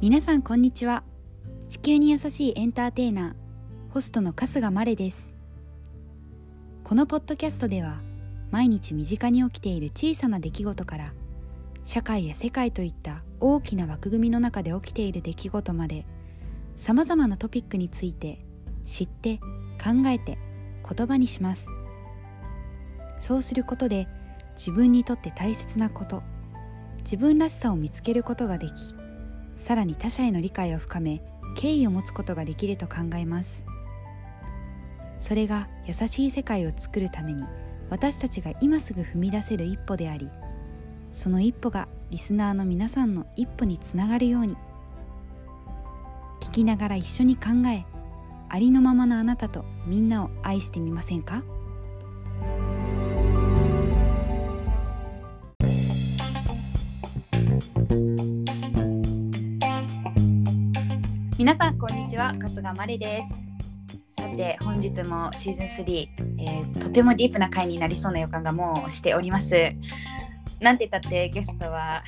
皆さんこんにちは。地球に優しいエンターテイナーホストの春日まれです。このポッドキャストでは毎日身近に起きている小さな出来事から社会や世界といった大きな枠組みの中で起きている出来事までさまざまなトピックについて知って考えて言葉にします。そうすることで自分にとって大切なこと自分らしさを見つけることができさらに他者への理解を深め敬意を持つことができると考えます。それが優しい世界を作るために私たちが今すぐ踏み出せる一歩でありその一歩がリスナーの皆さんの一歩につながるように聞きながら一緒に考えありのままのあなたとみんなを愛してみませんか？皆さんこんにちは春日まれですさて本日もシーズン3、えー、とてもディープな回になりそうな予感がもうしておりますなんて言ったってゲストは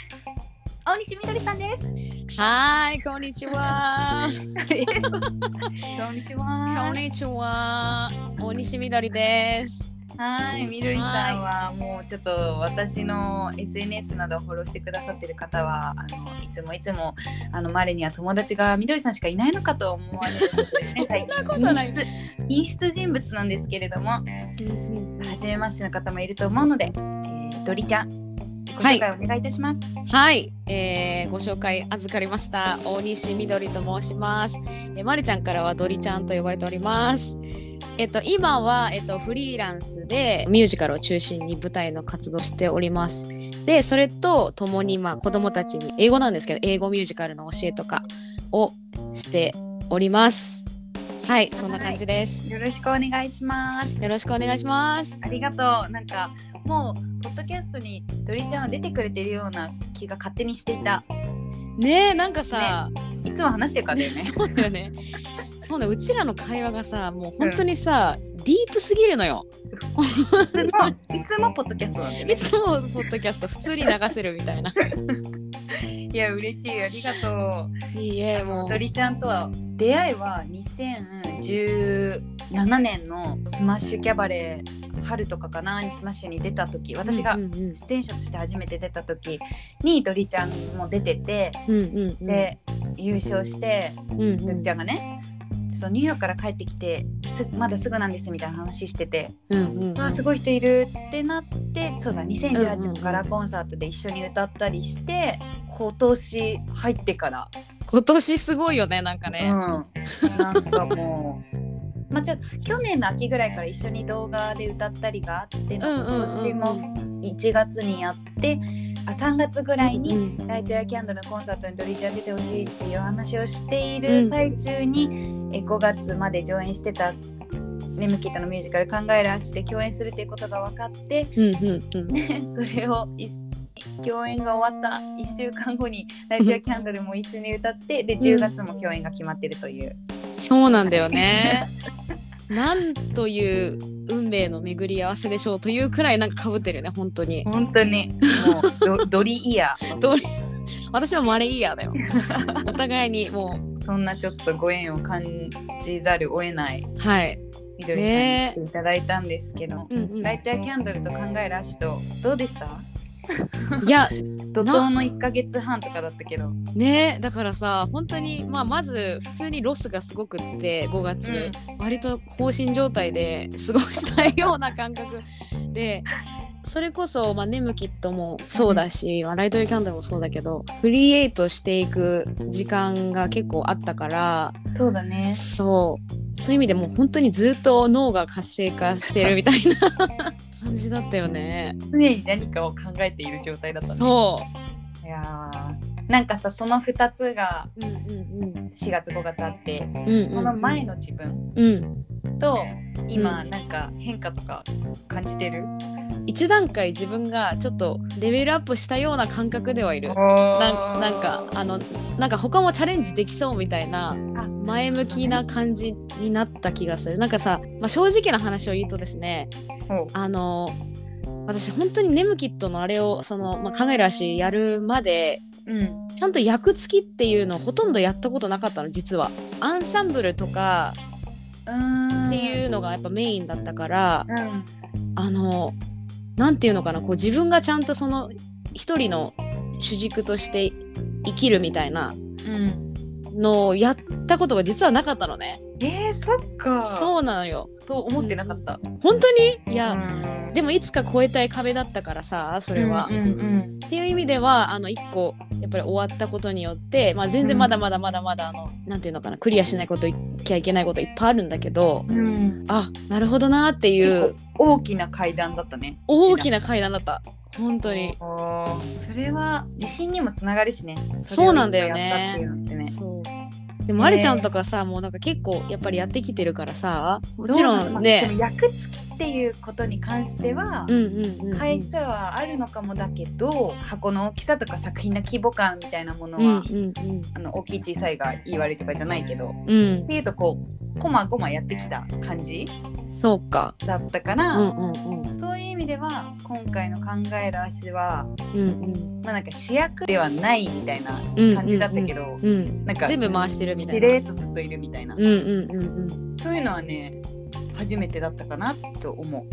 大西みどりさんですはい、こんにちは。こんにちはこんにちは。大西みどりです。はい、みどりさんはもうちょっと私の SNS などをフォローしてくださってる方はあのいつもいつもあのマレには友達がみどりさんしかいないのかと思われるんですね。そんなことない品質品質人物なんですけれども、初めましての方もいると思うので、えー、ドリちゃんご紹介お願いいたします。はい、えー、ご紹介預かりました。大西みどりと申します。えー、まりちゃんからはドリちゃんと呼ばれております。えっと、今は、えっと、フリーランスでミュージカルを中心に舞台の活動しております。で、それとともに、まあ、子供たちに英語なんですけど、英語ミュージカルの教えとかをしております。はい、そんな感じです。よろしくお願いします。よろしくお願いします。ありがとう。なんかもうポッドキャストにドリちゃんは出てくれてるような気が勝手にしていた。ねえ、なんかさ、いつも話してるからだよね。そうだよね。そうね、うちらの会話がさ、もう本当にさ、ディープすぎるのよ。いつもポッドキャストなんでね。いつもポッドキャスト普通に流せるみたいな。いや嬉しいありがとう。いいえ、もう。ドリちゃんとは出会いは2017年のスマッシュキャバレー春とかかなにスマッシュに出た時私がうんうん出演者として初めて出た時にドリちゃんも出ててうんうんうん、で優勝してうんうん。ちゃんがねそうニューヨークから帰ってきてすまだすぐなんですみたいな話してて、うんうん。うんあーすごい人いるってなってそうだうんうん2018うん年からコンサートで一緒に歌ったりして今年入ってから、今年すごいよね、なんかね。うん、なんかもう、まあ、ちょ去年の秋ぐらいから一緒に動画で歌ったりがあって今年も1月にやってあ3月ぐらいに、うんライトやキャンドルのコンサートにドリちゃん出てほしいっていう話をしている最中に、え5月まで上演してた「ネムキッタのミュージカル考える足」で共演するっていうことが分かってうんうんうん。で それを一共演が終わった1週間後にライトやキャンドルも一緒に歌ってで10月も共演が決まってるという。そうなんだよね。なんという運命の巡り合わせでしょうというくらいなんか被ってるよね、本当に。本当に。もうド ドリイヤー。どれ私はマレイヤーだよ。お互いにもそんなちょっとご縁を感じざるを得ない。う、はい。みどりさんに来ていただいたんですけど、うんうん。ライトやキャンドルと考える足とどうでした？いや、怒涛の1ヶ月半とかだったけど、ねだからさ本当にまあまず普通にロスがすごくって5月、割と放心状態で過ごしたいような感覚でそれこそ、まあ、ネムキットもそうだし、まあ、ライトリーキャンドルもそうだけどフリーエイトしていく時間が結構あったからそうだね。そう。そういう意味でもう本当にずっと脳が活性化してるみたいな感じだったよね。常に何かを考えている状態だったね。そいやーなんかさその2つがう、うんうん。4月5月あって、うんうんうん、その前の自分うん。と今うん。なんか変化とか感じてる、一段階自分がちょっとレベルアップしたような感覚ではいる。ななんかあのなんか他もチャレンジできそうみたいなあ。前向きな感じになった気がする。なんかさ、まあ、正直な話を言うとですねあの私本当にネムキットのあれをその、まあ、考える足やるまでうん。ちゃんと役付きっていうのをほとんどやったことなかったの実は。アンサンブルとかうん。っていうのがやっぱメインだったから、うん。あのなんていうのかなこう自分がちゃんとその一人の主軸として生きるみたいなうんのをやったことが実はなかったのね。えー、そっか。そうなのよ。そう思ってなかった、本当に？いや、うんでもいつか超えたい壁だったからさそれは。うんうんっていう意味ではあの1個やっぱり終わったことによって、まあ、全然まだまだまだまだあの、なんていうのかなクリアしないこといきゃいけないこといっぱいあるんだけどうん。うんあなるほどなっていう。大きな階段だったね。大きな階段だった本当に。それは自信にもつながるしね。そうなんだよね。ね。そう。でもまりちゃんとかさ、もうなんか結構やっぱりやってきてるからさもちろんでねも役付きっていうことに関しては、回数はあるのかもだけど箱の大きさとか作品の規模感みたいなものは、あの大きい小さいが言い悪いとかじゃないけどっうん。うんていうとこうこまごまやってきた感じそうか。だったかうら、そういう意味では今回の考える足はうんうん。まあなんか主役ではないみたいなうん感じだったけど、うんなんか全部回してるみたいしなれーっとずっといるみたいな、うんうんうんうん。そういうのはね初めてだったかなと思う。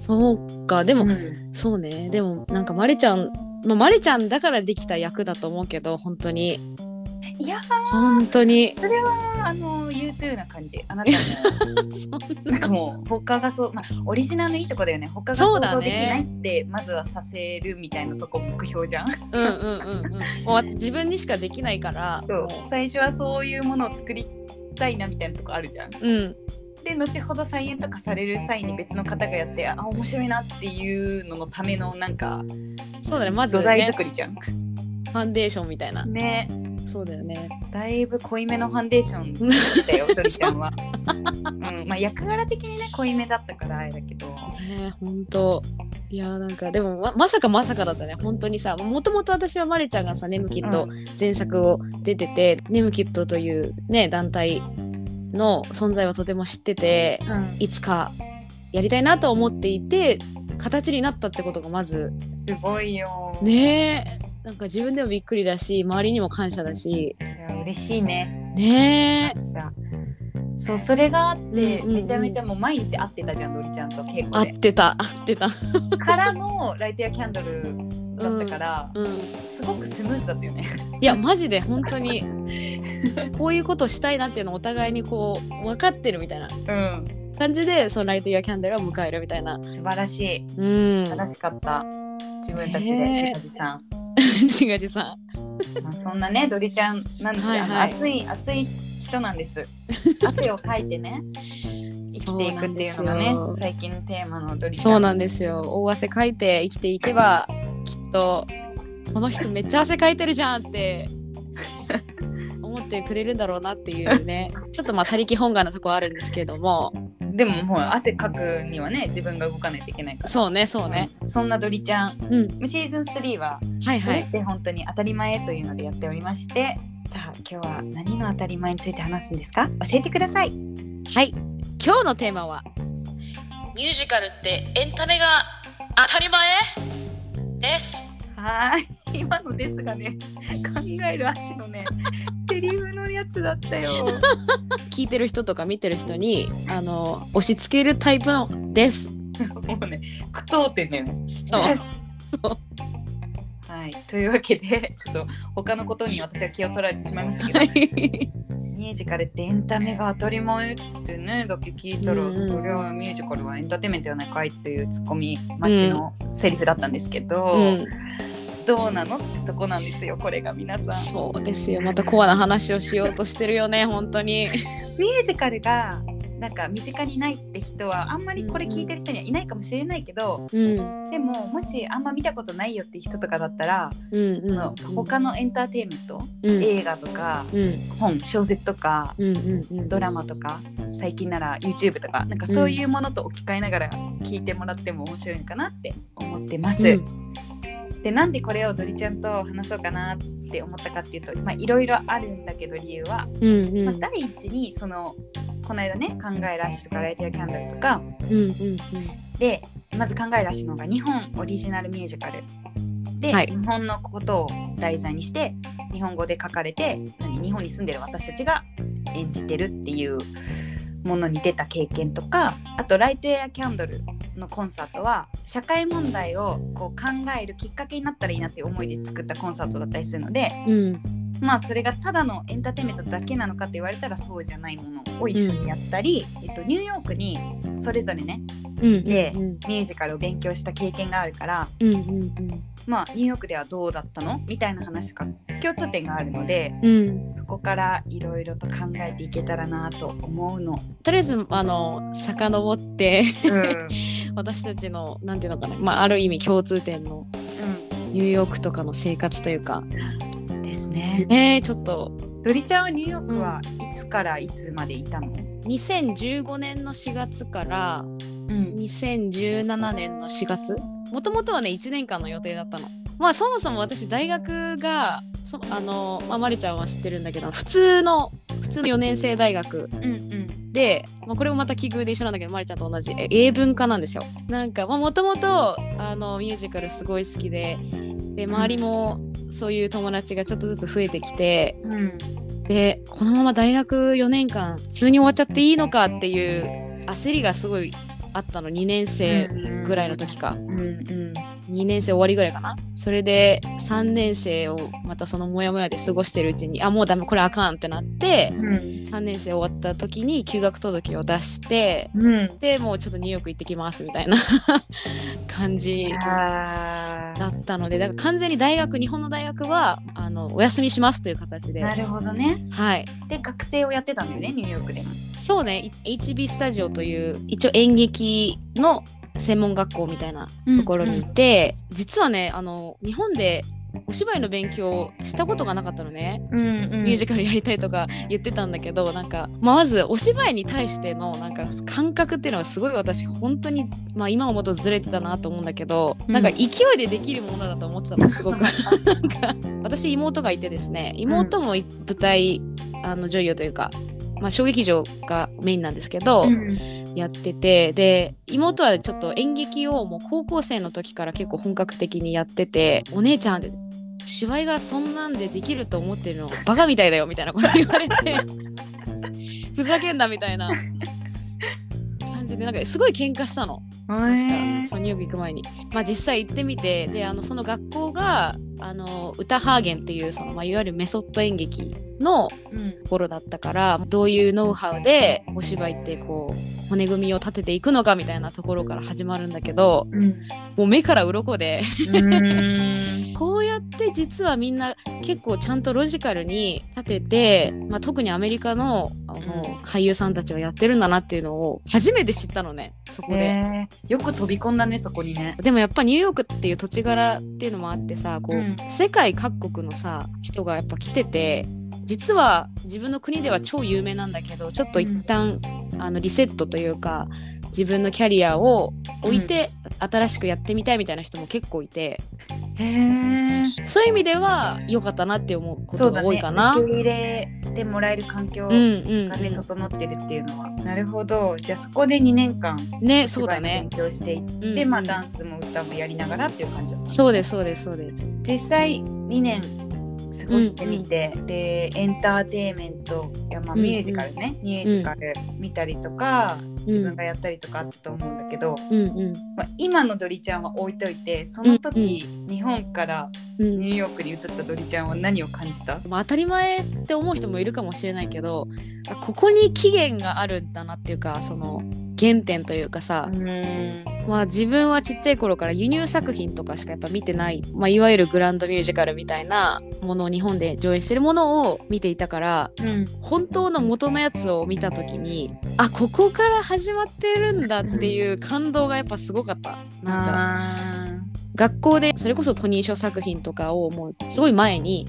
そうか。でも、うん。そうね。でもなんかまりちゃんまあ、まりちゃんだからできた役だと思うけど本当に。いや本当に。それはあの U2 な感じ。あなたも。な。んかもう他がそう、まあ、オリジナルのいいとこだよね。他が想像できないってまずはさせるみたいなとこ目標じゃん。うんうんうんうん。もう自分にしかできないから最初はそういうものを作りたいなみたいなとこあるじゃん。ううんで後ほど再演とかされる際に別の方がやってあ面白いなっていうののためのなんかそうだねまず土台ね作りじゃん。ファンデーションみたいな。ね。そうだよね。だいぶ濃いめのファンデーション。だよドリちゃんは、うん、まあ役柄的にね濃いめだったからあれだけど。ね本当。いやなんかでもままさかまさかだったね。本当にさもともと私はまりちゃんがさネムキット前作を出てて、ネムキットというね団体の存在はとても知っててうん。いつかやりたいなと思っていて形になったってことがまずすごいよ。ねえ。なんか自分でもびっくりだし周りにも感謝だし。嬉しいね。ねえ。そうそれがあって、うんうんうん。めちゃめちゃもう毎日会ってたじゃんドリちゃんと稽古で。てた。合ってた。からのライトやキャンドルだったから、うん。すごくスムーズだったよね。いやマジで本当に こういうことしたいなっていうのをお互いにこう分かってるみたいな。うん。感じでそのライト・イヤー・キャンドルを迎えるみたいな。素晴らしい。うん。素晴らしかった。自分たちでねおじさん、しがじさん。まあ、そんなねドリちゃんなんですよ、はい。はい熱い熱い人なんです。汗をかいてね生きていくっていうのがね最近のテーマのドリちゃん。そうなんですよ。大汗かいて生きていけばきっとこの人めっちゃ汗かいてるじゃんって。思 ってくれるんだろうなっていうねちょっとまあ他力本願なとこあるんですけども。でももう汗かくにはね自分が動かないといけないから。そうねそうね。そんなドリちゃん。うん。シーズン3ははいはい。それって本当に当たり前というのでやっておりまして。さあ今日は何の当たり前について話すんですか？教えてください。はい。今日のテーマはミュージカルってエンタメが当たり前？です。はーい。今のですがね考える足のねセリフのやつだったよ。聞いてる人とか見てる人にあの押し付けるタイプのです。もうね句読点だよね。そう。そう。はい。というわけでちょっと他のことに私は気を取られてしまいましたけど、はい。ミュージカルってエンタメが当たり前ってねだけ聞いたら、うん。うんそれはミュージカルはエンターテインメントやないかいっていうツッコミ待ちのセリフだったんですけど、うんどうなのってとこなんですよこれが皆さん。そうですよ。またコアな話をしようとしてるよね本当に。ミュージカルがなんか身近にないって人はあんまりこれ聞いてる人にはいないかもしれないけど、うん。でももしあんま見たことないよって人とかだったら、うんうん。その他のエンターテインメント、うん。映画とかうん。本小説とかうんうんうんドラマとか最近なら YouTube とかなんかそういうものと置き換えながら聞いてもらっても面白いのかなって思ってます。うんでなんでこれをドリちゃんと話そうかなって思ったかっていうとまあいろいろあるんだけど理由は、うんうん。まあ、第一にそのこの間ね考える足とかライトやキャンドルとか。うんうんででまず考え出したのが日本オリジナルミュージカル。で、はい。日本のことを題材にして日本語で書かれて何日本に住んでる私たちが演じてるっていうものに出た経験とかあと「ライト・エア・キャンドル」のコンサートは社会問題をこう考えるきっかけになったらいいなっていう思いで作ったコンサートだったりするのでうん。まあそれがただのエンターテインメントだけなのかって言われたらそうじゃないものを一緒にやったり、えっと、ニューヨークにそれぞれねうんでうん。ミュージカルを勉強した経験があるからうんうんまあニューヨークではどうだったのみたいな話が共通点があるのでうん。うんそこからいろいろと考えていけたらなと思うの。とりあえずあの遡ってうん。私たちのなんていうのかな、まあ、ある意味共通点のニューヨークとかの生活というかうん、ですね。ねちょっと。ドリちゃんはニューヨークはいつからいつまでいたの、2015年の4月からうん。2017年の4月もともとはね1年間の予定だったの。まあそもそも私大学がそあの、まあ、まりちゃんは知ってるんだけど普通の普通の4年生大学うんうん。で、まあ、これもまた奇遇で一緒なんだけどまりちゃんと同じえ英文科なんですよ。なんかもともとミュージカルすごい好きでで周りもそういう友達がちょっとずつ増えてきてうん。でこのまま大学4年間普通に終わっちゃっていいのかっていう焦りがすごいあったの2年生ぐらいの時か、うんうん2年生終わりぐらいかな。それで3年生をまたそのモヤモヤで過ごしてるうちにあもうダメこれあかんってなってうん。3年生終わった時に休学届を出してうん。でもうちょっとニューヨーク行ってきますみたいな 感じあだったのでだから完全に大学日本の大学はあのお休みしますという形で。ーなるほどね。はい。で学生をやってたんだよねニューヨークでも。そうね。い HB スタジオという一応演劇の専門学校みたいなところにいて、実はねあの日本でお芝居の勉強をしたことがなかったのね、うんうん。ミュージカルやりたいとか言ってたんだけどなんか、まあ、まずお芝居に対してのなんか感覚っていうのがすごい私本当に、まあ、今思うとずれてたなと思うんだけど、うん。なんか勢いでできるものだと思ってたのすごく。なんか私妹がいてですね妹もい舞台あの女優というか、まあ、小劇場がメインなんですけど、うん。やっててで妹はちょっと演劇をもう高校生の時から結構本格的にやっててお姉ちゃんって芝居がそんなんでできると思ってるのバカみたいだよみたいなこと言われて ふざけんなみたいな感じでなんかすごい喧嘩したの。確かそうニューヨーク行く前に。まあ実際行ってみてであのその学校があの歌ハーゲンっていうその、まあ、いわゆるメソッド演劇のうん。ところだったからどういうノウハウでお芝居ってこう骨組みを立てていくのかみたいなところから始まるんだけどうん。もう目から鱗で。うん。こうやって実はみんな結構ちゃんとロジカルに立てて、まあ、特にアメリカのあの、うん。俳優さんたちはやってるんだなっていうのを初めて知ったのねそこで。へー。よく飛び込んだねそこにね。でもやっぱニューヨークっていう土地柄っていうのもあってさこう、うん。世界各国のさ人がやっぱ来てて実は自分の国では超有名なんだけどちょっと一旦、あのリセットというか自分のキャリアを置いて新しくやってみたいみたいな人も結構いて、へえ。そういう意味では良かったなって思うことが多いかな。受け入れてもらえる環境うんうんがね、整ってるっていうのは。なるほど。じゃあそこで2年間うん、ねそうだね勉。強していって、うんうんまあダンスも歌もやりながらっていう感じだった。そうですそうですそうです。実際2年過ごしてみて、でエンターテインメントや、まあ、うんうん。ミュージカルね、ミュージカル見たりとか、自うん。分がやったりとかあったと思うんだけど、うんうん。まあ、今のドリちゃんは置いといてその時、日本からうん。ニューヨークに移ったドリちゃんは何を感じた、まあ、当たり前って思う人もいるかもしれないけどあここに期限があるんだなっていうかその原点というかさ、うんまあ、自分はちっちゃい頃から輸入作品とかしかやっぱ見てない、まあ、いわゆるグランドミュージカルみたいなものを日本で上演してるものを見ていたからうん本当の元のやつを見た時にあここから始まってるんだっていう感動がやっぱすごかった。なんかあ学校でそれこそトニー賞作品とかをもうすごい前に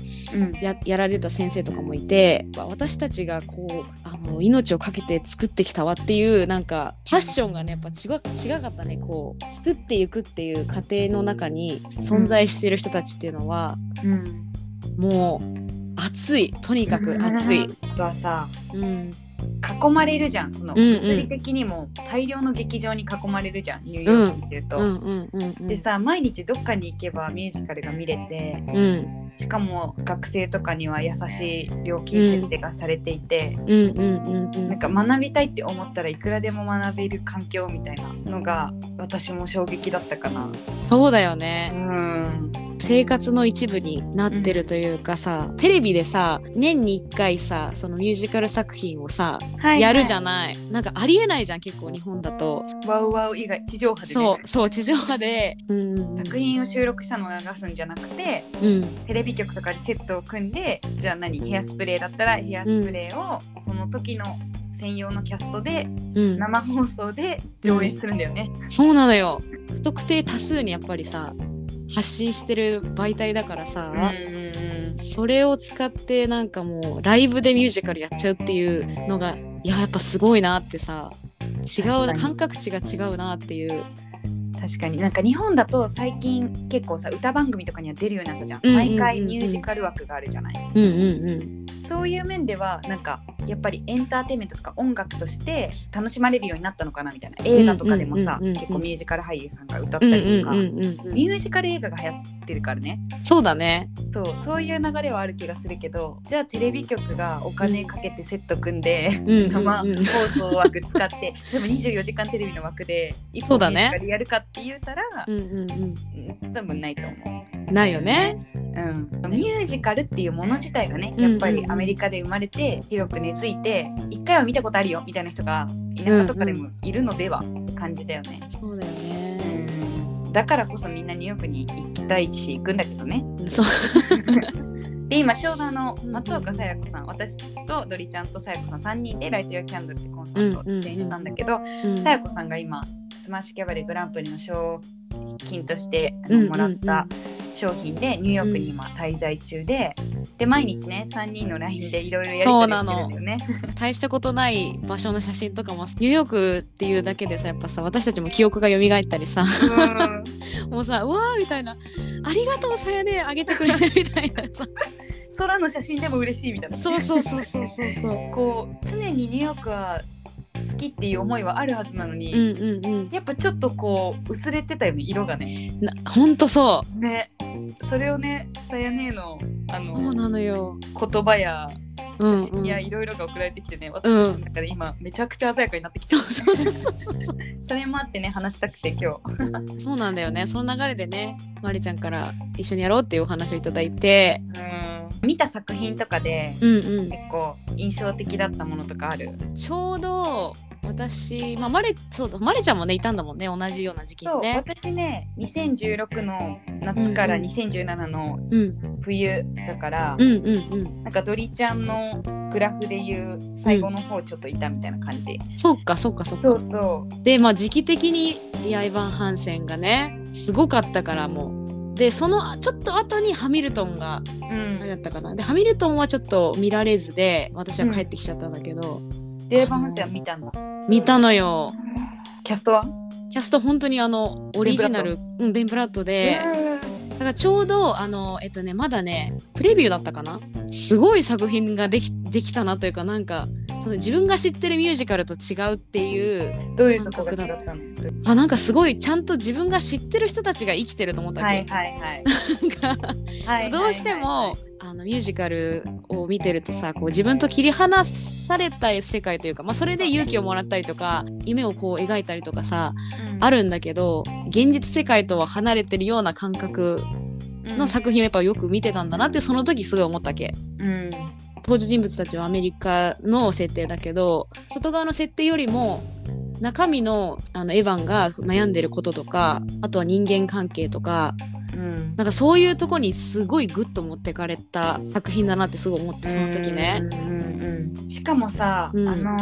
ややられた先生とかもいて私たちがこうあの命を懸けて作ってきたわっていうなんかパッションがねやっぱ違違かったね。こう作っていくっていう過程の中に存在している人たちっていうのは、うん。もう熱い。とにかく熱い。あとはさうん囲まれるじゃんその物理的にも大量の劇場に囲まれるじゃんニューヨークにいると。うんうんうんうん。でさ毎日どっかに行けばミュージカルが見れてうん。しかも学生とかには優しい料金設定がされていて、なんか学びたいって思ったらいくらでも学べる環境みたいなのが私も衝撃だったかな。そうだようねん生活の一部になってるというかさ、テレビでさ年に1回さそのミュージカル作品をさ、はいやるじゃん。ない。なんかありえないじゃん結構日本だと。ワウワウ以外地上波で、ね、そうそう地上波で、うん。作品を収録したのを流すんじゃなくてうん。テレビ局とかでセットを組んでじゃあ何ヘアスプレーだったらヘアスプレーをその時の専用のキャストでうん、生放送で上演するんだよね。そうなのよ。不特定多数にやっぱりさ発信してる媒体だからさ、それを使ってなんかもうライブでミュージカルやっちゃうっていうのがいややっぱすごいなってさ違うな感覚値が違うなっていう。確かに。なんか日本だと最近結構さ歌番組とかには出るようになったじゃん,、うんうんうんうん。毎回ミュージカル枠があるじゃない。うんうんそういう面ではなんかやっぱりエンターテインメントとか音楽として楽しまれるようになったのかなみたいな。映画とかでもさ、結構ミュージカル俳優さんが歌ったりとか、ミュージカル映画が流行ってるからね。そうだね。そうそういう流れはある気がするけどじゃあテレビ局がお金かけてセット組んで、うんうんうん。生放送枠使ってでも24時間テレビの枠で一そうだね。本ミュージカルやるかって言うたら、うんうんうん。多分ないと思う。うんないよね。うん、ミュージカルっていうもの自体がねうんうんうん。やっぱりアメリカで生まれて広く根付いて一回は見たことあるよみたいな人が田舎とかでもいるのではって感じだよね、そうだようね。ん、だからこそみんなニューヨークに行きたいし行くんだけどね。そう。で今ちょうどあの松岡さや子さん私とドリちゃんとさや子さん3人で「ライト・ヨア・キャンドル」ってコンサートを出演したんだけどうんさや子さんが今スマッシュキャバレーグランプリの賞金としてもらった商品でニューヨークに今滞在中で、で毎日ね3人の LINE でいろいろやり取りしてるんだよね。大したことない場所の写真とかもニューヨークっていうだけでさやっぱさ私たちも記憶が蘇ったりさ。もうさうわーみたいな。ありがとうさやねあげてくれてみたいなさ。空の写真でも嬉しいみたいな。そうそうそうそうそうそう。こう常にニューヨークは好きっていう思いはあるはずなのに、うんうんうん。やっぱちょっとこう薄れてたよね色がね。なほんとそね。それをねさやねのあうそうのなのよ。言葉やうんうん。写真やいろいろが送られてきてね、私うん。の中で今めちゃくちゃ鮮やかになってきて。そうそうそうそうそう。それもあってね話したくて今日。そうなんだよね。その流れでねまりちゃんから一緒にやろうっていうお話をいただいて。うん。見た作品とかでうんうん。結構印象的だったものとかある？ちょうど私まあマレそうだマレちゃんもねいたんだもんね同じような時期そう、にね私ね2016の夏からうんうん2017のうん。冬だから、うんうんうん。なんかドリちゃんのグラフでいう最後の方ちょっといたみたいな感じ、そっかそっかそっか。そうそう。でまあ時期的にディアイバン・ハンセンがねすごかったからもう。でそのちょっと後にハミルトンがうん。何だったかな。でハミルトンはちょっと見られずで私は帰ってきちゃったんだけど、デーバンハンセンは見たんだ見たのよ。キャストは？キャスト本当にあのオリジナルうんベン・プラットでだからちょうどあのえっとねまだねプレビューだったかな？すごい作品ができできたなというかなんかその自分が知ってるミュージカルと違うっていうどういうとこが違ったの？あなんかすごいちゃんと自分が知ってる人たちが生きてると思ったわけ、はいはいどうしてもあのミュージカルを見てるとさこう自分と切り離された世界というか、まあ、それで勇気をもらったりとか夢をこう描いたりとかさあるるんだけど現実世界とは離れてるような感覚の作品をやっぱよく見てたんだなってその時すごい思ったわけ。うん登場人物たちはアメリカの設定だけど外側の設定よりも中身のあのエヴァンが悩んでることとかあとは人間関係とかうん。なんかそういうとこにすごいグッと持ってかれた作品だなってすごい思ってその時ね。うんうんうんしかもさ、うん。あの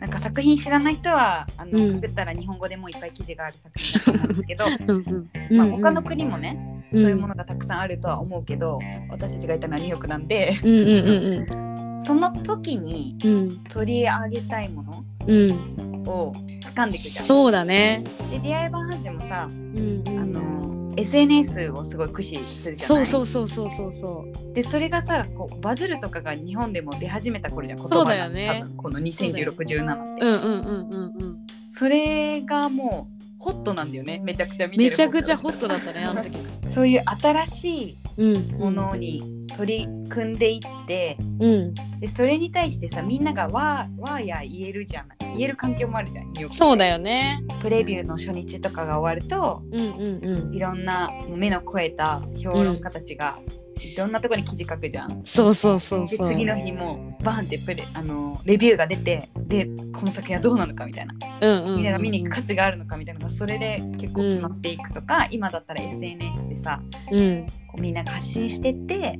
なんか作品知らない人はあの、うん。送ったら日本語でもいっぱい記事がある作品だと思うんですけど、うんうん。まあ、他の国もね、うんそういうものがたくさんあるとは思うけど私たちがいたのはニューヨークなんでうんうんその時にうん。うん取り上げたいものうん。を掴んでいくじゃん。そうだね。で出会い版ハンセンもさうんうん。あの SNS をすごい駆使するじゃそない？うそうそうそうそうそう。でそれがさこうバズるとかが日本でも出始めた頃じゃんそうだよね。この201617って。うんうんうんうんうん。それがもうホットなんだよね。めちゃくちゃ見てるめちゃくちゃホットだったねあの時。そういう新しいうん。ものに取り組んでいって、うん。でそれに対してさみんながわーわーや言えるじゃない言える環境もあるじゃんニューヨークそうだよね。プレビューの初日とかが終わるとうんうんうん。いろんなもう目の肥えた評論家たちが、いろんなところに記事書くじゃん。そうそうそうでそう。次の日もバーンってプレあのレビューが出てでこの作品はどうなのかみたいな。うんうんみんなが見に行く価値があるのかみたいなのがそれで結構決まっていくとか、今だったら SNS でさうん。こうみんなが発信してって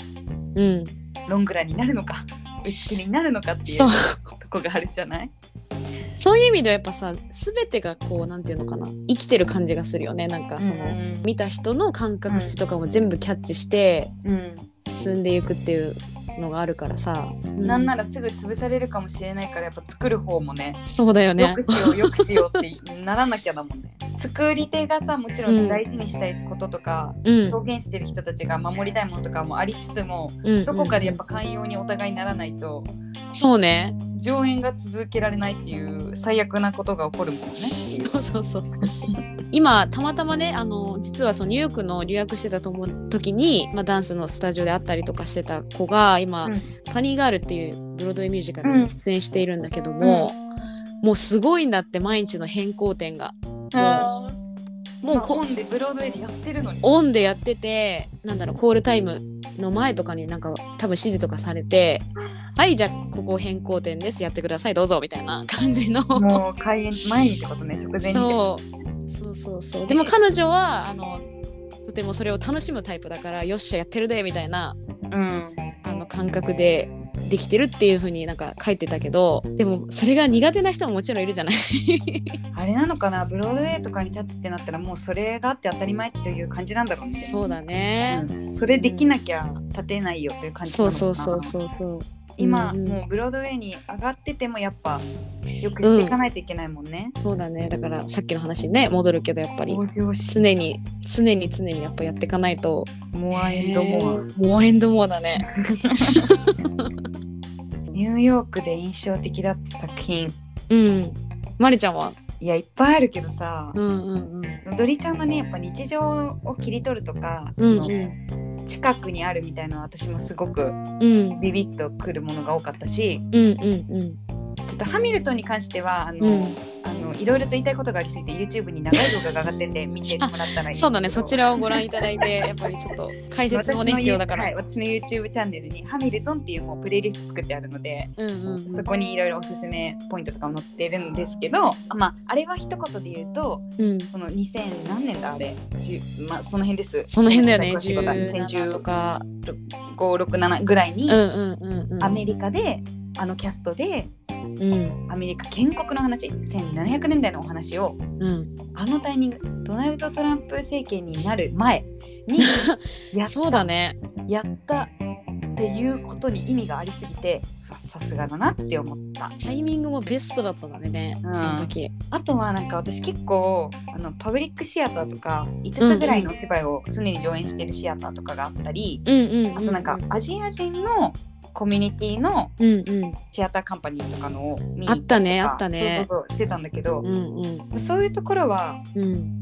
うん。ロングランになるのか打ち切りになるのかっていう。とこがあるじゃない？そういう意味ではやっぱさ全てがこうなんていうのかな生きてる感じがするよね。なんかその、うん見た人の感覚値とかも全部キャッチしてうん。進んでいくっていうのがあるからさ、うなんならすぐ潰されるかもしれないからやっぱ作る方もねそうだよね。よくしようよくしようってならなきゃだもんね。作り手がさもちろうん。ん大事にしたいこととか、うん。表現してる人たちが守りたいものとかもありつつもうん。どこかでやっぱ寛容にお互いにならないとそうね。上演が続けられないっていう最悪なことが起こるもんね。そうそうそうそう今たまたまねあの実はそのニューヨークの留学してたと思う時に、まあ、ダンスのスタジオであったりとかしてた子が今、うん。パニーガールっていうブロードウェイミュージカルに出演しているんだけども、もうすごいんだって毎日の変更点が。あーもうこまあオンでブロードウェイでやってるのに。オンでやっててなんだろうコールタイムの前とかになんか多分指示とかされて「はいじゃあここ変更点です。やってください。どうぞ」みたいな感じの。もう開演前にってことね直前にそう。そうそうそうでも彼女はあのとてもそれを楽しむタイプだからよっしゃやってるでみたいな。うん。あの感覚でできてるっていう風になんか書いてたけどでもそれが苦手な人ももちろんいるじゃない？あれなのかな？ブロードウェイとかに立つってなったらもうそれがあって当たり前っていう感じなんだろうね。そうだね、うん。それできなきゃ立てないよという感じなそうのかな？そうそうそうそう今、うんうんもうブロードウェイに上がっててもやっぱよくしていかないといけないもんね。そうだね。だからさっきの話にね戻るけどやっぱり。常に常に常にやっぱやっていかないと。モアエンドモア。モアエンドモアだね。ニューヨークで印象的だった作品。うん。まりちゃんは？いやいっぱいあるけどさ、うんうんうん。ドリちゃんがねやっぱ日常を切り取るとか、うんその近くにあるみたいな私もすごくうん。ビビッとくるものが多かったしうんうんうん。ちょっとハミルトンに関してはあの、うんあのいろいろと言いたいことがありすぎて YouTube に長い動画が上がってて 見てもらったらいいそうだねそちらをご覧いただいてやっぱりちょっと 解説もね必要だから、はい、私の YouTube チャンネルにハミルトンっていうもうプレイリスト作ってあるのでうんうんそこにいろいろおすすめポイントとかも載ってるんですけど、まあ、あれは一言で言うとうん。この2000何年だあれ、10まあ、その辺です。その辺だよね詳しいことは。17とか。201567ぐらいにうんうんうんうん。アメリカであのキャストでうん。アメリカ建国の話1700年代のお話をうん。あのタイミングドナルド・トランプ政権になる前に やった。そうだね。やったっていうことに意味がありすぎてさすがだなって思った。タイミングもベストだったんだね、うん。その時。あとはなんか私結構あのパブリックシアターとか5つぐらいのお芝居を常に上演してるシアターとかがあったり、うんうんうん。あとなんかアジア人のコミュニティのシアターカンパニーとかのを見にあったねあったね。そうそうそうしてたんだけどう、んうん。そういうところはうん。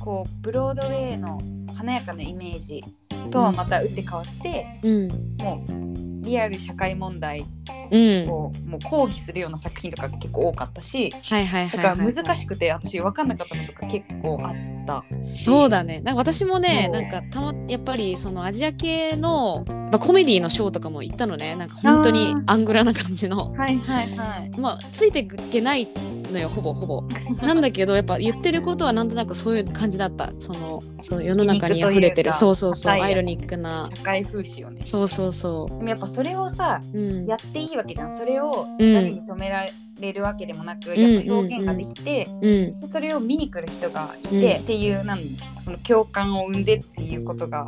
こうブロードウェイの華やかなイメージとはまた打って変わって、うんもうリアル社会問題うん。をもう抗議するような作品とか結構多かったしはいはいだはい、はい、から難しくて私分かんなかったのとか結構あった。しそうだね。なんか私もねなんかたまやっぱりそのアジア系の、まあ、コメディのショーとかも行ったのね。なんか本当にアングラな感じの。はいはいはい。まあついていけないのよほぼほぼ。なんだけどやっぱ言ってることはなんとなくそういう感じだった。そのそう世の中に溢れてる。そうそうそうはいアイロニックな。社会風刺をね。そうそうそでもやっぱそれをさううん。やっていいわけじゃん。それをうん。誰に止められるわけでもなく、ん。やっぱ表現ができて、うん。でそれを見に来る人がいて、うん。っていうなんその共感を生んでっていうことが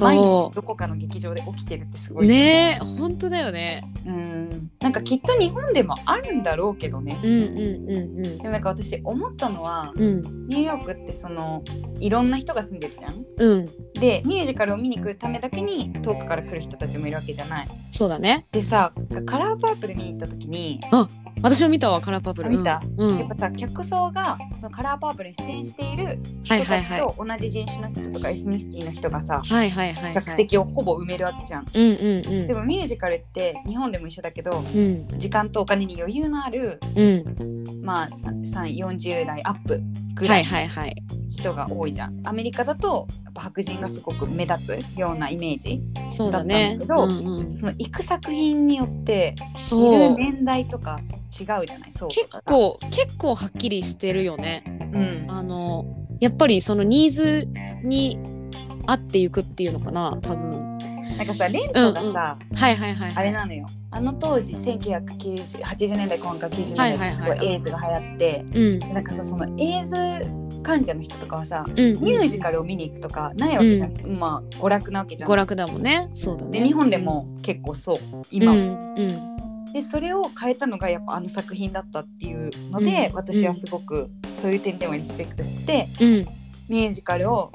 毎そ日どこかの劇場で起きてるってすごういね。え本当だよね。うん。なんかきっと日本でもあるんだろうけどね。うんうんうんでもなんか私思ったのはうん。うんニューヨークってそのいろんな人が住んでるじゃん？うん。でミュージカルを見に来るためだけに遠くから来る人たちもいるわけじゃない。そうだね。でさカラーパープル見に行った時に私も見たわカラーパープル。あ見た？うん、うん。やっぱさ客層がそのカラーパープルに出演しているはい人はいたちはい。と同じ人種の人とかエスニシティの人がさはいはいはいはい。客席をほぼ埋めるわけじゃん。うんうんうん。でもミュージカルって日本でも一緒だけどうん。時間とお金に余裕のあるうん。まあ340代アップぐはい。らいはいはい人が多いじゃん。アメリカだとやっぱ白人がすごく目立つようなイメージ。そうだね。だったんだけうんうん。その行く作品によっている年代とか違うじゃない？そう結構結構はっきりしてるよね。うん。あのやっぱりそのニーズに合っていくっていうのかな多分。なんかさレントがさ、うんうん。はいはいはいあれなのよ。あの当時1980年代後半から90年代はいはいはいすごい。エイズが流行って、うん。なんかさそのエイズ患者の人とかはさうんミュージカルを見に行くとかないわけじゃん、まあ娯楽なわけじゃん。娯楽だもんね。そうだね。で日本でも結構そう今、うんうん。でそれを変えたのがやっぱあの作品だったっていうので、うん。私はすごくそういう点ではリスペクトしてうん。ミュージカルを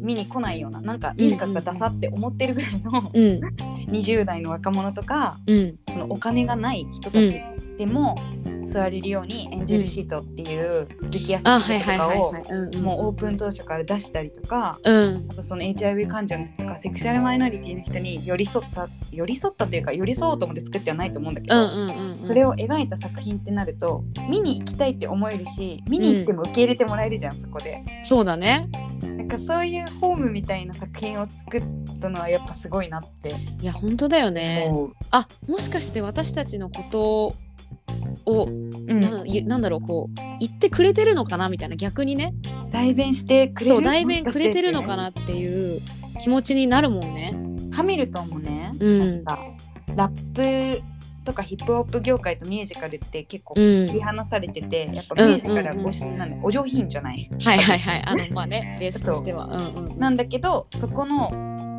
見に来ないようななんかミュージカルがダサって思ってるぐらいのうん。20代の若者とかうん。そのお金がない人たちでも座れるようにエンジェルシートっていう激安あチケはいとかをもうオープン当初から出したりとかうんあとその HIV 患者とかセクシャルマイノリティの人に寄り添った寄り添ったというか寄り添おうと思って作ってはないと思うんだけど、うんうんうんうんそれを描いた作品ってなると見に行きたいって思えるし見に行っても受け入れてもらえるじゃん、そこで。そうだねなんかそういうホームみたいな作品を作ったのはやっぱすごいなっていや本当だよね。あもしかして私たちのことをうん。ななんだろうこう言ってくれてるのかなみたいな逆にね。代弁してくれる？そう代弁くれてるのかななっていう気持ちになるもんね。ハミルトンもね、うん。なんかラップとかヒップホップ業界とミュージカルって結構うん、切り離されてて、やっぱミュージカルはごし、なんだお上品じゃない？はいはいはい。あのまあね ベースとしては。う。んうんなんだけどそこの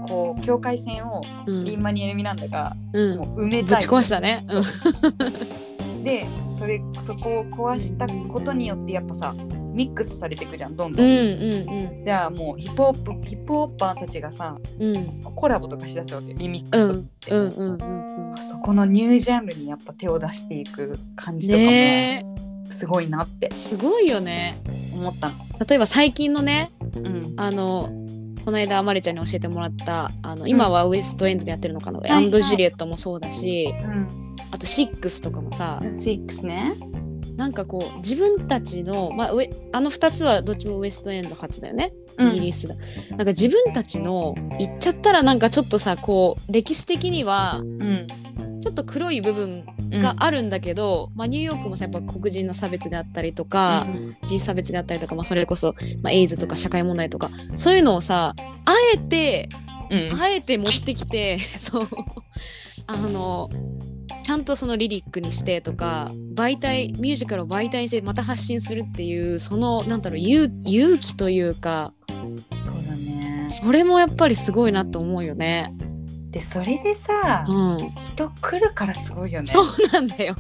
こう境界線をうん。リンマニエル・ミランダがうん。もう埋めたい、ぶち壊したね。うんでそれそこを壊したことによってやっぱさミックスされていくじゃんどんど、うんんうん。じゃあもうヒップホップヒップホッパーたちがさうん。うんコラボとかしだすわけリミックうんスとって、うんうんうんうんそこのニュージャンルにやっぱ手を出していく感じとかもねすごいなってえすごいよね。思ったの。例えば最近のねうん、あのこの間まりちゃんに教えてもらったあの今はウエストエンドでやってるのかな、いアンド・ジュリエットもそうだしうん、あとシックスとかもさ6ね。なんかこう自分たちの、まあ、あの2つはどっちもウエストエンド発だよねイギリスだ、なんか自分たちの言っちゃったらなんかちょっとさこう歴史的にはうん、ちょっと黒い部分うん。があるんだけど、まあ、ニューヨークもさやっぱ黒人の差別であったりとか、人種差別であったりとか、まあ、それこそ、まあ、エイズとか社会問題とかそういうのをさあえてうん。あえて持ってきて そう。あのちゃんとそのリリックにしてとか媒体ミュージカルを媒体にしてまた発信するっていうそのなんだろう勇勇気というかそうだね。それもやっぱりすごいなと思うよね。でそれでさ、うん、人来るからすごいよね。そうなんだよ。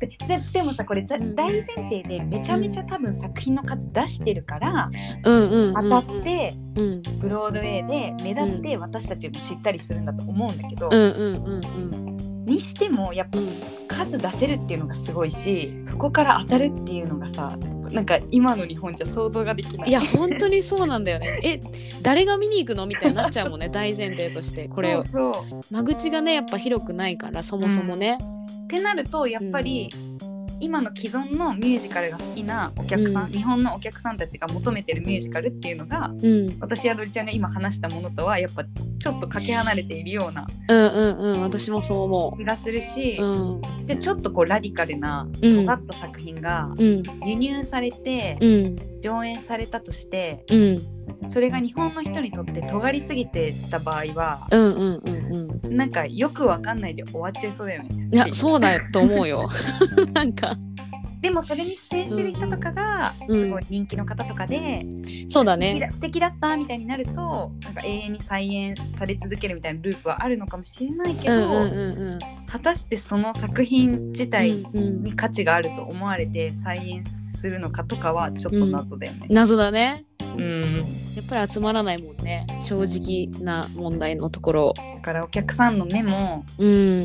でででもさこれざうん。大前提でめちゃめちゃ多分作品の数出してるから、うんうんうん。当たってうん。ブロードウェイで目立って私たちも知ったりするんだと思うんだけど、うんうんうんうんにしてもやっぱうん数出せるっていうのがすごいしそこから当たるっていうのがさなんか今の日本じゃ想像ができない。いや本当にそうなんだよね。え誰が見に行くのみたいになっちゃうもんね大前提としてこれを。そうそう間口がねやっぱ広くないからそもそもね。ってなるとやっぱり、今の既存のミュージカルが好きなお客さん、うん。日本のお客さんたちが求めてるミュージカルっていうのがうん。私やどりちゃんが今話したものとはやっぱちょっとかけ離れているようなうんうんうん私もそう思気がするし、う。うん。じゃあちょっとこうラディカルなうん尖った作品がうん。輸入されてうん。上演されたとしてうんそれが日本の人にとって尖りすぎてた場合はうんうんうんうん。なんかよくわかんないで終わっちゃいそうだよね。いやそうだよと思うよ。なんかでもそれに出演してる人とかがうんすごい人気の方とかで、そうだ素敵ねだ素敵だったみたいになるとなんか永遠に再演され続けるみたいなループはあるのかもしれないけど、うんうんうん果たしてその作品自う体んうんに価値があると思われて再演するのかとかはちょっと謎だよね。謎だねうん。やっぱり集まらないもんね。正直な問題のところ。だからお客さんの目もうん。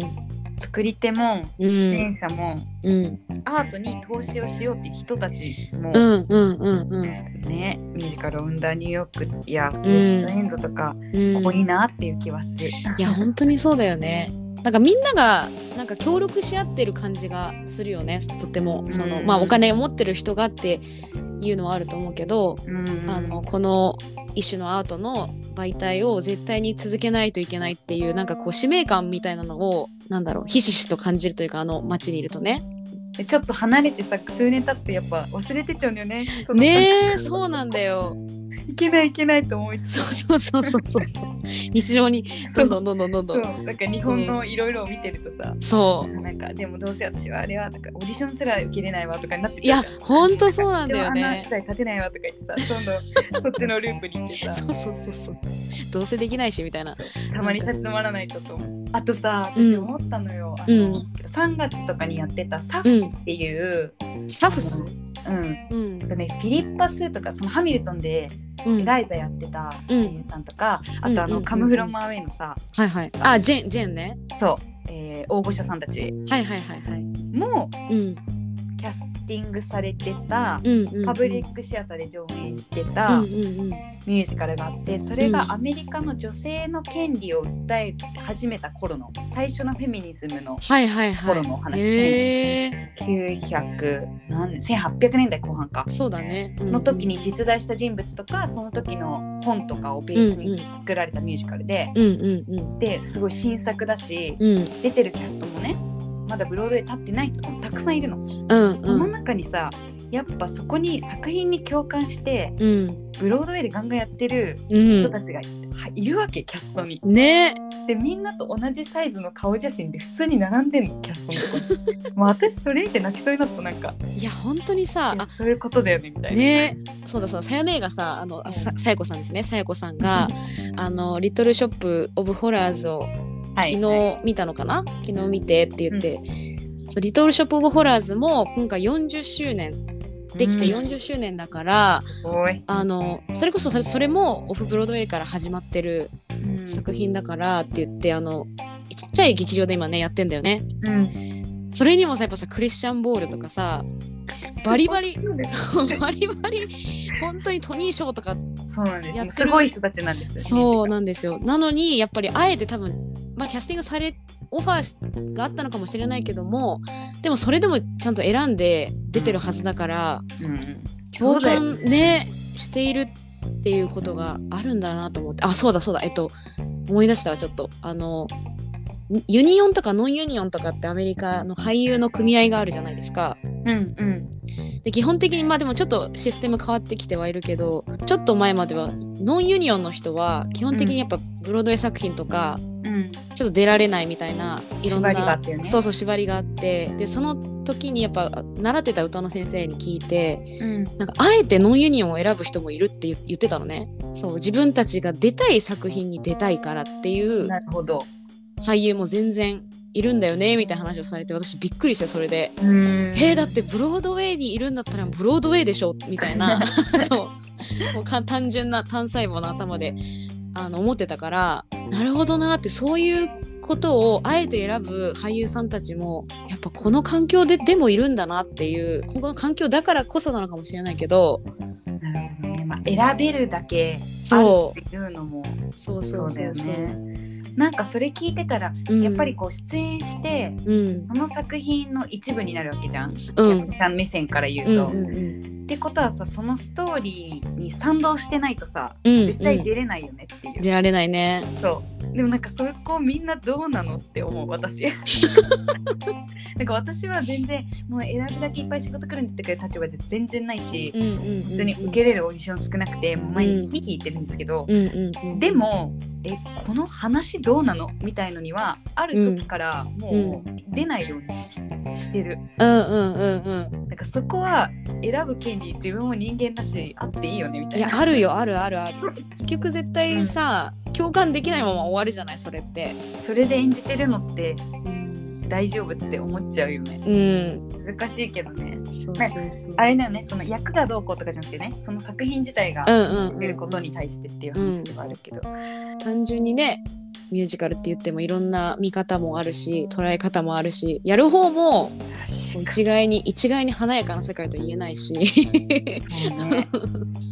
作り手もう出ん演者も、うん。アートに投資をしようって人たちも、うんうんうんうん。ねミュージカルを生んだニューヨークやウエストエンドとかうん多いなっていう気はする。いや本当にそうだよね。なんかみんながなんか協力し合ってる感じがするよねとても。その、うん。まあお金を持ってる人がっていうのはあると思うけど、うんあのこの一種のアートの媒体を絶対に続けないといけないっていうなんかこう使命感みたいなのをなんだろうひしひしと感じるというかあの街にいるとね。でちょっと離れてさ数年経つとやっぱ忘れてっちゃうんだよね。ねえそうなんだよ。いけないいけないと思いつつ。そうそうそうそうそう。そう。日常にどんどんどんどんどんどそん。う。なんか日本のいろいろを見てるとさ、そう。なんかでもどうせ私はあれはなんかオーディションすら受けれないわとかになっていやほんとそうなんだよね。立てないわとか言ってさどんどんそっちのループに行ってさ。そうそうそうそう。どうせできないしみたいな。たまに立ち止まらないととあとさうん。私思ったのよ、あのうん。3月とかにやってたサフスっていう、サフス？うん。うん。あとね、フィリッパスとかそのハミルトンでライザやってた俳優さんとか、あとあの、カムフロムアウェイのさはいはい。あジェンジェンね。そう、えー応募者さんたちはいはいはいはい。もうんキャスティングされてた、うんうん。パブリックシアターで上演してた。ミュージカルがあってそれうんがアメリカの女性の権利を訴え始めた頃の最初のフェミニズムのはいはいはい。頃のお話へえ。900何年1800年代後半かそうだね。の時に実在した人物とかその時の本とかをベースに作られたミュージカルで、うんうんうんですごい新作だしうん出てるキャストもねまだブロードウェイ立ってない人とかもたくさんいるの。うんそのうん中にさやっぱそこに作品に共感してうん。ブロードウェイでガンガンやってるうん。人たちがい,、はいるわけキャストに。ね。でみんなと同じサイズの顔写真で普通に並んでんのキャストのとこに。もう私それ見て泣きそうになったなんか。いや本当にさあそういうことだよねみたいな。ね。そうだそうだ。さやねえがさあのさやこさんですね。さやこさんがあのリトルショップオブホラーズをはい。昨日見たのかな、昨日見てって言って、そうリトルショップオブホラーズも今回40周年。できてうん。40周年だから、おい、あのそれこそそれもオフブロードウェイから始まってるうん。作品だからって言ってあのちっちゃい劇場で今ねやってんだよね。うん。それにもさやっぱさクリスチャンボールとかさバリバリ バリバリ本当にトニー賞とかそうなんです。やってるよすごい人たちなんですよね。そうなんですよ。なのにやっぱりあえて多分まあキャスティングされオファーしがあったのかもしれないけどもでもそれでもちゃんと選んで出てるはずだから、うん。うだよ感ねしているっていうことがあるんだなと思って。あそうだそうだ。えっと思い出したわちょっと。あのユニオンとかノンユニオンとかってアメリカの俳優の組合があるじゃないですか。うんうん。で基本的にまあでもちょっとシステム変わってきてはいるけどちょっと前まではノンユニオンの人は基本的にやっぱブロードウェイ作品とかうん。ちょっと出られないみたいないろんな縛りそうそう縛りがあってでその時にやっぱ習ってた歌の先生に聞いてうん。なんかあえてノンユニオンを選ぶ人もいるって言言ってたのね。そう自分たちが出たい作品に出たいからっていうなるほど俳優も全然いるんだよねみたいな話をされて私びっくりしてそれで。うん「へえだってブロードウェイにいるんだったらブロードウェイでしょ」みたいな。そう。もうか単純な単細胞の頭であの思ってたからなるほどなってそういうことをあえて選ぶ俳優さんたちもやっぱこの環境ででもいるんだなっていうこの環境だからこそなのかもしれないけどなるほどね。まあ選べるだけあそるっていうのもそうそうそうそう。ねなんかそれ聞いてたらうん。やっぱりこう出演してうん。その作品の一部になるわけじゃん。うん。役者目線から言ううんと。うんうんってことはさそのストーリーに賛同してないとさうん。絶対出れないよねっていう。出られないねそうでもなんかそこみんなどうなのって思う私。なんか私は全然もう選ぶだけいっぱい仕事来るんだってくる立場じゃ全然ないし、うんうんうん普通に受けれるオーディション少なくて毎日見に行ってるんですけど、うんうんうんでもえこの話どうなのみたいのにはある時からもう出ないようにしてる。うんうんうんうん。なんかそこは選ぶ権利自分も人間だしあっていいよねみたいな。いやあるよあるあるある。結局絶対さ、共感できないまま終わるじゃないそれって。それで演じてるのってうん、大丈夫って思っちゃうよね。うん、難しいけどね。あれだよね。その役がどうこうとかじゃなくてねその作品自体がしてることに対してっていう話ではあるけど、単純にねミュージカルって言ってもいろんな見方もあるし捉え方もあるしやる方も一概に一概に華やかな世界と言えないし。ね。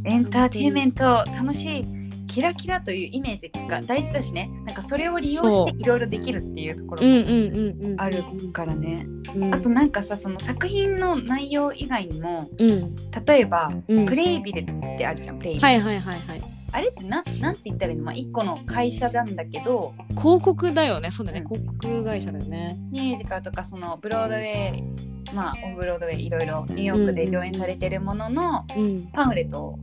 エンターテインメント楽しいキラキラというイメージが大事だしね。なんかそれを利用していろいろできるっていうところもうんうんうんうん。あるからね、うん。あとなんかさその作品の内容以外にもうん。例えば、うん。プレイビルってあるじゃんプレイビル、はいはいはいはい。あれってなんなんて言ったらいいの、まあ、一個の会社なんだけど広告だよね。そうだね、うん。広告会社だよね。ミュージカルとかそのブロードウェイまあオフブロードウェイいろいろニューヨークで上演されてるもののうん。パンフレットを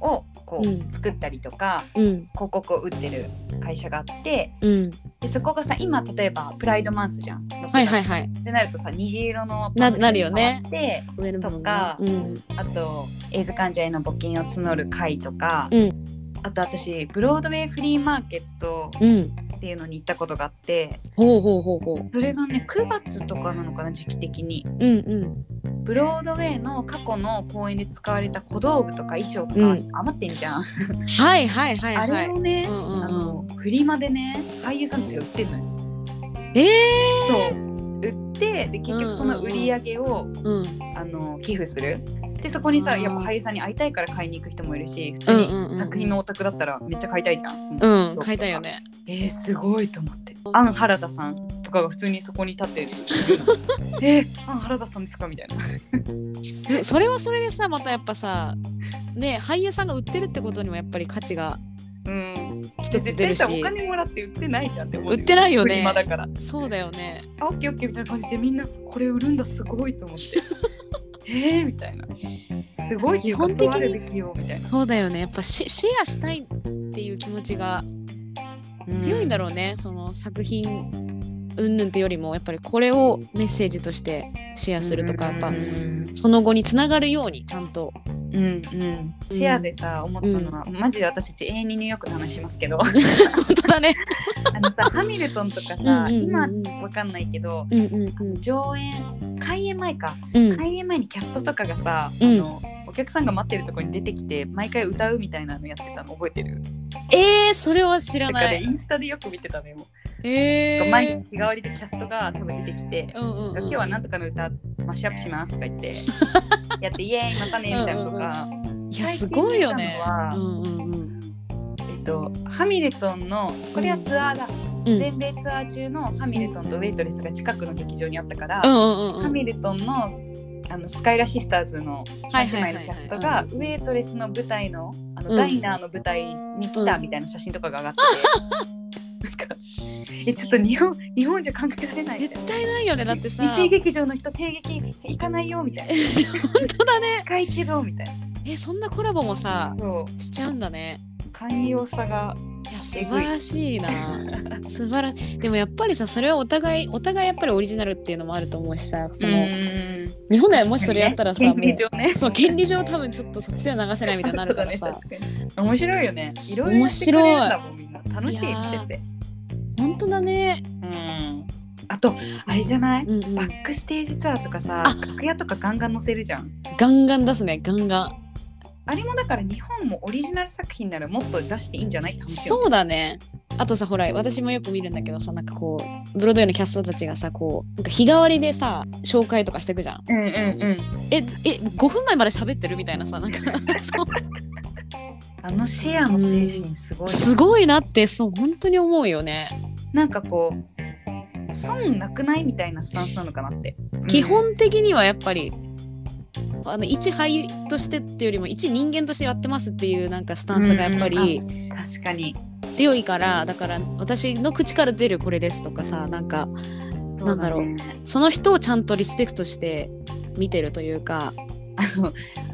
こう、うん。作ったりとかうん。広告を売ってる会社があってうん。でそこがさ今例えばプライドマンスじゃん。はいはいはい。ってなるとさ虹色のななるよね。で上の部分とかうん。あとエイズ患者への募金を募る会とか、うん。あと私ブロードウェイフリーマーケットうん。っていうのに行ったことがあってほうほうほうほう。それがね9月とかなのかな時期的に。うんうんブロードウェイの過去の公演で使われた小道具とか衣装とかうん。余ってんじゃん、はいはいはいあはい。れをね、うんうんうん。あのフリマでね俳優さんたちが売ってんのよ。ええそう。売ってで結局その売り上げを、うん。あの寄付するでそこにさうんやっぱ俳優さんに会いたいから買いに行く人もいるし普通に作品のオタクだったらめっちゃ買いたいじゃん、うん買いたいよね。えー、すごいと思って。アン原田さんとかが普通にそこに立ってるの えー、アン原田さんですか？みたいな。す それはそれでさまたやっぱさね俳優さんが売ってるってことにもやっぱり価値がうん。一つ出るし。お金もらって売ってないじゃんって思う売ってないよね。そうだよね。あオッケーオッケーみたいな感じでみんなこれ売るんだすごいと思ってえーみたいな。すごい基本的にそうだよね。やっぱシシェアしたいっていう気持ちが強いんだろうね、その作品云々ってよりもやっぱりこれをメッセージとしてシェアするとかやっぱうんその後につながるようにちゃん。とうんうん。シェアでさ思ったのは、マジで私たち永遠にニューヨークの話しますけど。本当だねあのさハミルトンとかさうんうんうん。うん今わかんないけどうんうん上演開演前か。うん。開演前にキャストとかがさ、うん。あのお客さんが待ってるところに出てきて毎回歌うみたいなのやってたの覚えてる？えー、それは知らだからないインスタでよく見てたのよ、えー、毎日日替わりでキャストが多分出てきて、うんうんうん、今日はなんとかの歌マッシュアップしますとか言って やってイエーイまたねみたいなのとか、いやすごいよね。最近うんうんうん。えっとハミルトンのこれはツアーだ、うん。全米ツアー中のハミルトンとウェイトレスが近くの劇場にあったから、うんうんうんハミルトンのあのスカイラシスターズのはい3はいはいはい姉妹のキャストがウェイトレスの舞台のあの、うん。ダイナーの舞台に来たみたいな写真とかが上がってて、なんか。えちょっと日本日本じゃ考えられない。絶対ないよねだってさ。日生劇場の人帝劇行かないよみたいな。本当だね。近いけどみたいな。えそんなコラボもさしちゃうんだね。寛容さがいや素晴らしいな。素晴らでもやっぱりさそれはお互いお互いやっぱりオリジナルっていうのもあると思うしさその日本ではもしそれやったらさ、権も利上ね。うそう権利上多分ちょっとそっちでは流せないみたいになるからさ、ね面白いよね。いろい。ろやってくれるんだもんみんな。楽しいって。て本当だね。うん。あとあれじゃない、うんうん。バックステージツアーとかさあ楽屋とかガンガン載せるじゃん。ガンガン出すねガンガン。あれもだから日本もオリジナル作品ならもっと出していいんじゃない？そうだねあとさほら私もよく見るんだけどさなんかこうブロードウェイのキャストたちがさこうなんか日替わりでさ紹介とかしてくじゃん。うんうんうん。ええ5分前まで喋ってるみたいなさなんか そう。あのシェアの精神すごいな、すごいなってそう本当に思うよね。なんかこう損なくないみたいなスタンスなのかなって。基本的にはやっぱりあの一俳優としてっていうよりも一人間としてやってますっていうなんかスタンスがやっぱりうん確かに。強いからだから私の口から出るこれですとかさなんかなんだろう。その人をちゃんとリスペクトして見てるというか。あ の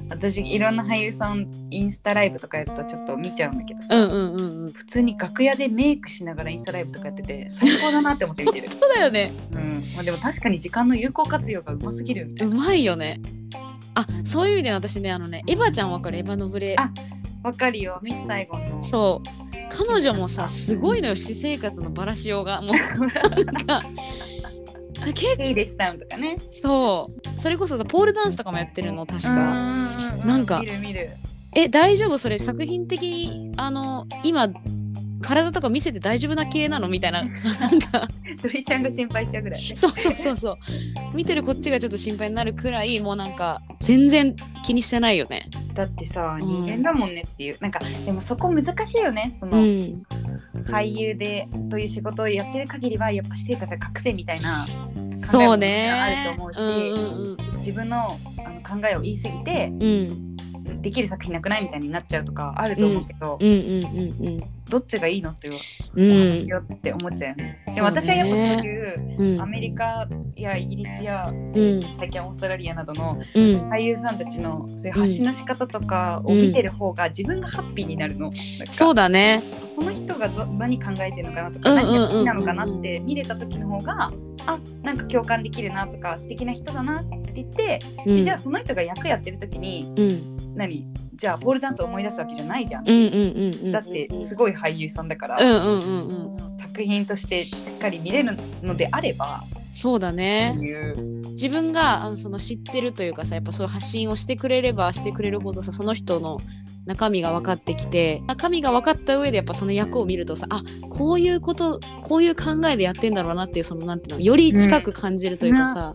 私いろんな俳優さんインスタライブとかやるとちょっと見ちゃうんだけどさ、うんうんうんうん。普通に楽屋でメイクしながらインスタライブとかやってて最高だなって思って見てる。そうだよね。うん。まあ、でも確かに時間の有効活用がうますぎるみたいうなまいよねあそういう意味で私ねあのねエヴァちゃんわかる？エヴァノブレ。あわかるよ。ミス・サイゴンの。そう。彼女もさすごいのよ。私生活のバラしようが。もうなんか。結構ヘイレスタウンとかね。そう。それこそさポールダンスとかもやってるの確か、ななんか。見る見る。え大丈夫？それ作品的にあの今体とか見せて大丈夫な系なのみたいな。さなんかドリちゃんが心配しちゃうぐらいね。そうそうそうそう。見てるこっちがちょっと心配になるくらいもうなんか全然気にしてないよね。だってさうん。人間だもんねっていう、なんかでもそこ難しいよねその、うん。俳優でという仕事をやってる限りはやっぱ私生活は隠せみたいなそうね。あると思うしうんうん自分のあの考えを言い過ぎてうんうんできる作品なくないみたいになっちゃうとかあると思うけど、うんうんうんうんどっちがいいのっていううん話よって思っちゃうよね。うね。も私はやっぱそういううん。アメリカやイギリスやうん最近オーストラリアなどのうん。俳優さんたちのそういう発信の仕方とかを見てる方が自分がハッピーになるの。そうだね。その人がど何考えてるのかなとか、何が好きなのかなって見れた時の方があなんか共感できるなとか素敵な人だなって言って、うん。じゃあその人が役やってる時にうん何？じゃあポールダンスを思い出すわけじゃないじゃん。うんうんうんうんだってすごい俳優さんだから、うんうんうんうん作品としてしっかり見れるのであればそうだね。自分があのその知ってるというかさやっぱそういう発信をしてくれればしてくれるほどさその人の中身が分かってきて中身が分かった上でやっぱその役を見るとさあこういうことこういう考えでやってんだろうなっていうそのなんていうのより近く感じるというかさ、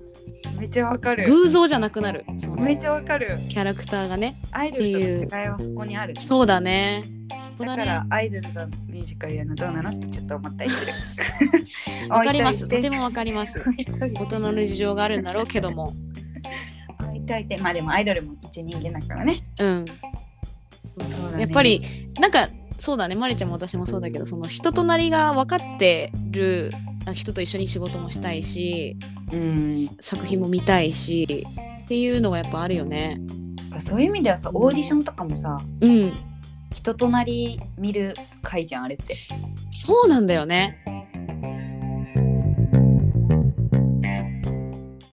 めっちゃわかる。偶像じゃなくなる。めっちゃわかる。キャラクターがね。アイドルとの違いはそこにある。そうだね。そこだね。だからアイドルがミュージカルやるのどうなのってちょっと思ったりする。わかります。とて。もわかります。大人の事情があるんだろうけども。置いといて。まあでもアイドルも一人間だからね。うん。そうだね。やっぱりなんかそうだね。まりちゃんも私もそうだけどその人となりが分かってる人と一緒に仕事もしたいしうん。作品も見たいしっていうのがやっぱあるよね。そういう意味ではさオーディションとかもさうん人となり見る回じゃんあれって。そうなんだよね。